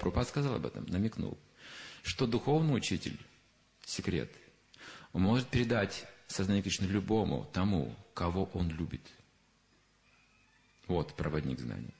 Пропад сказал об этом, намекнул, что духовный учитель, секрет, может передать сознание Кришны любому тому, кого он любит. Вот проводник знаний.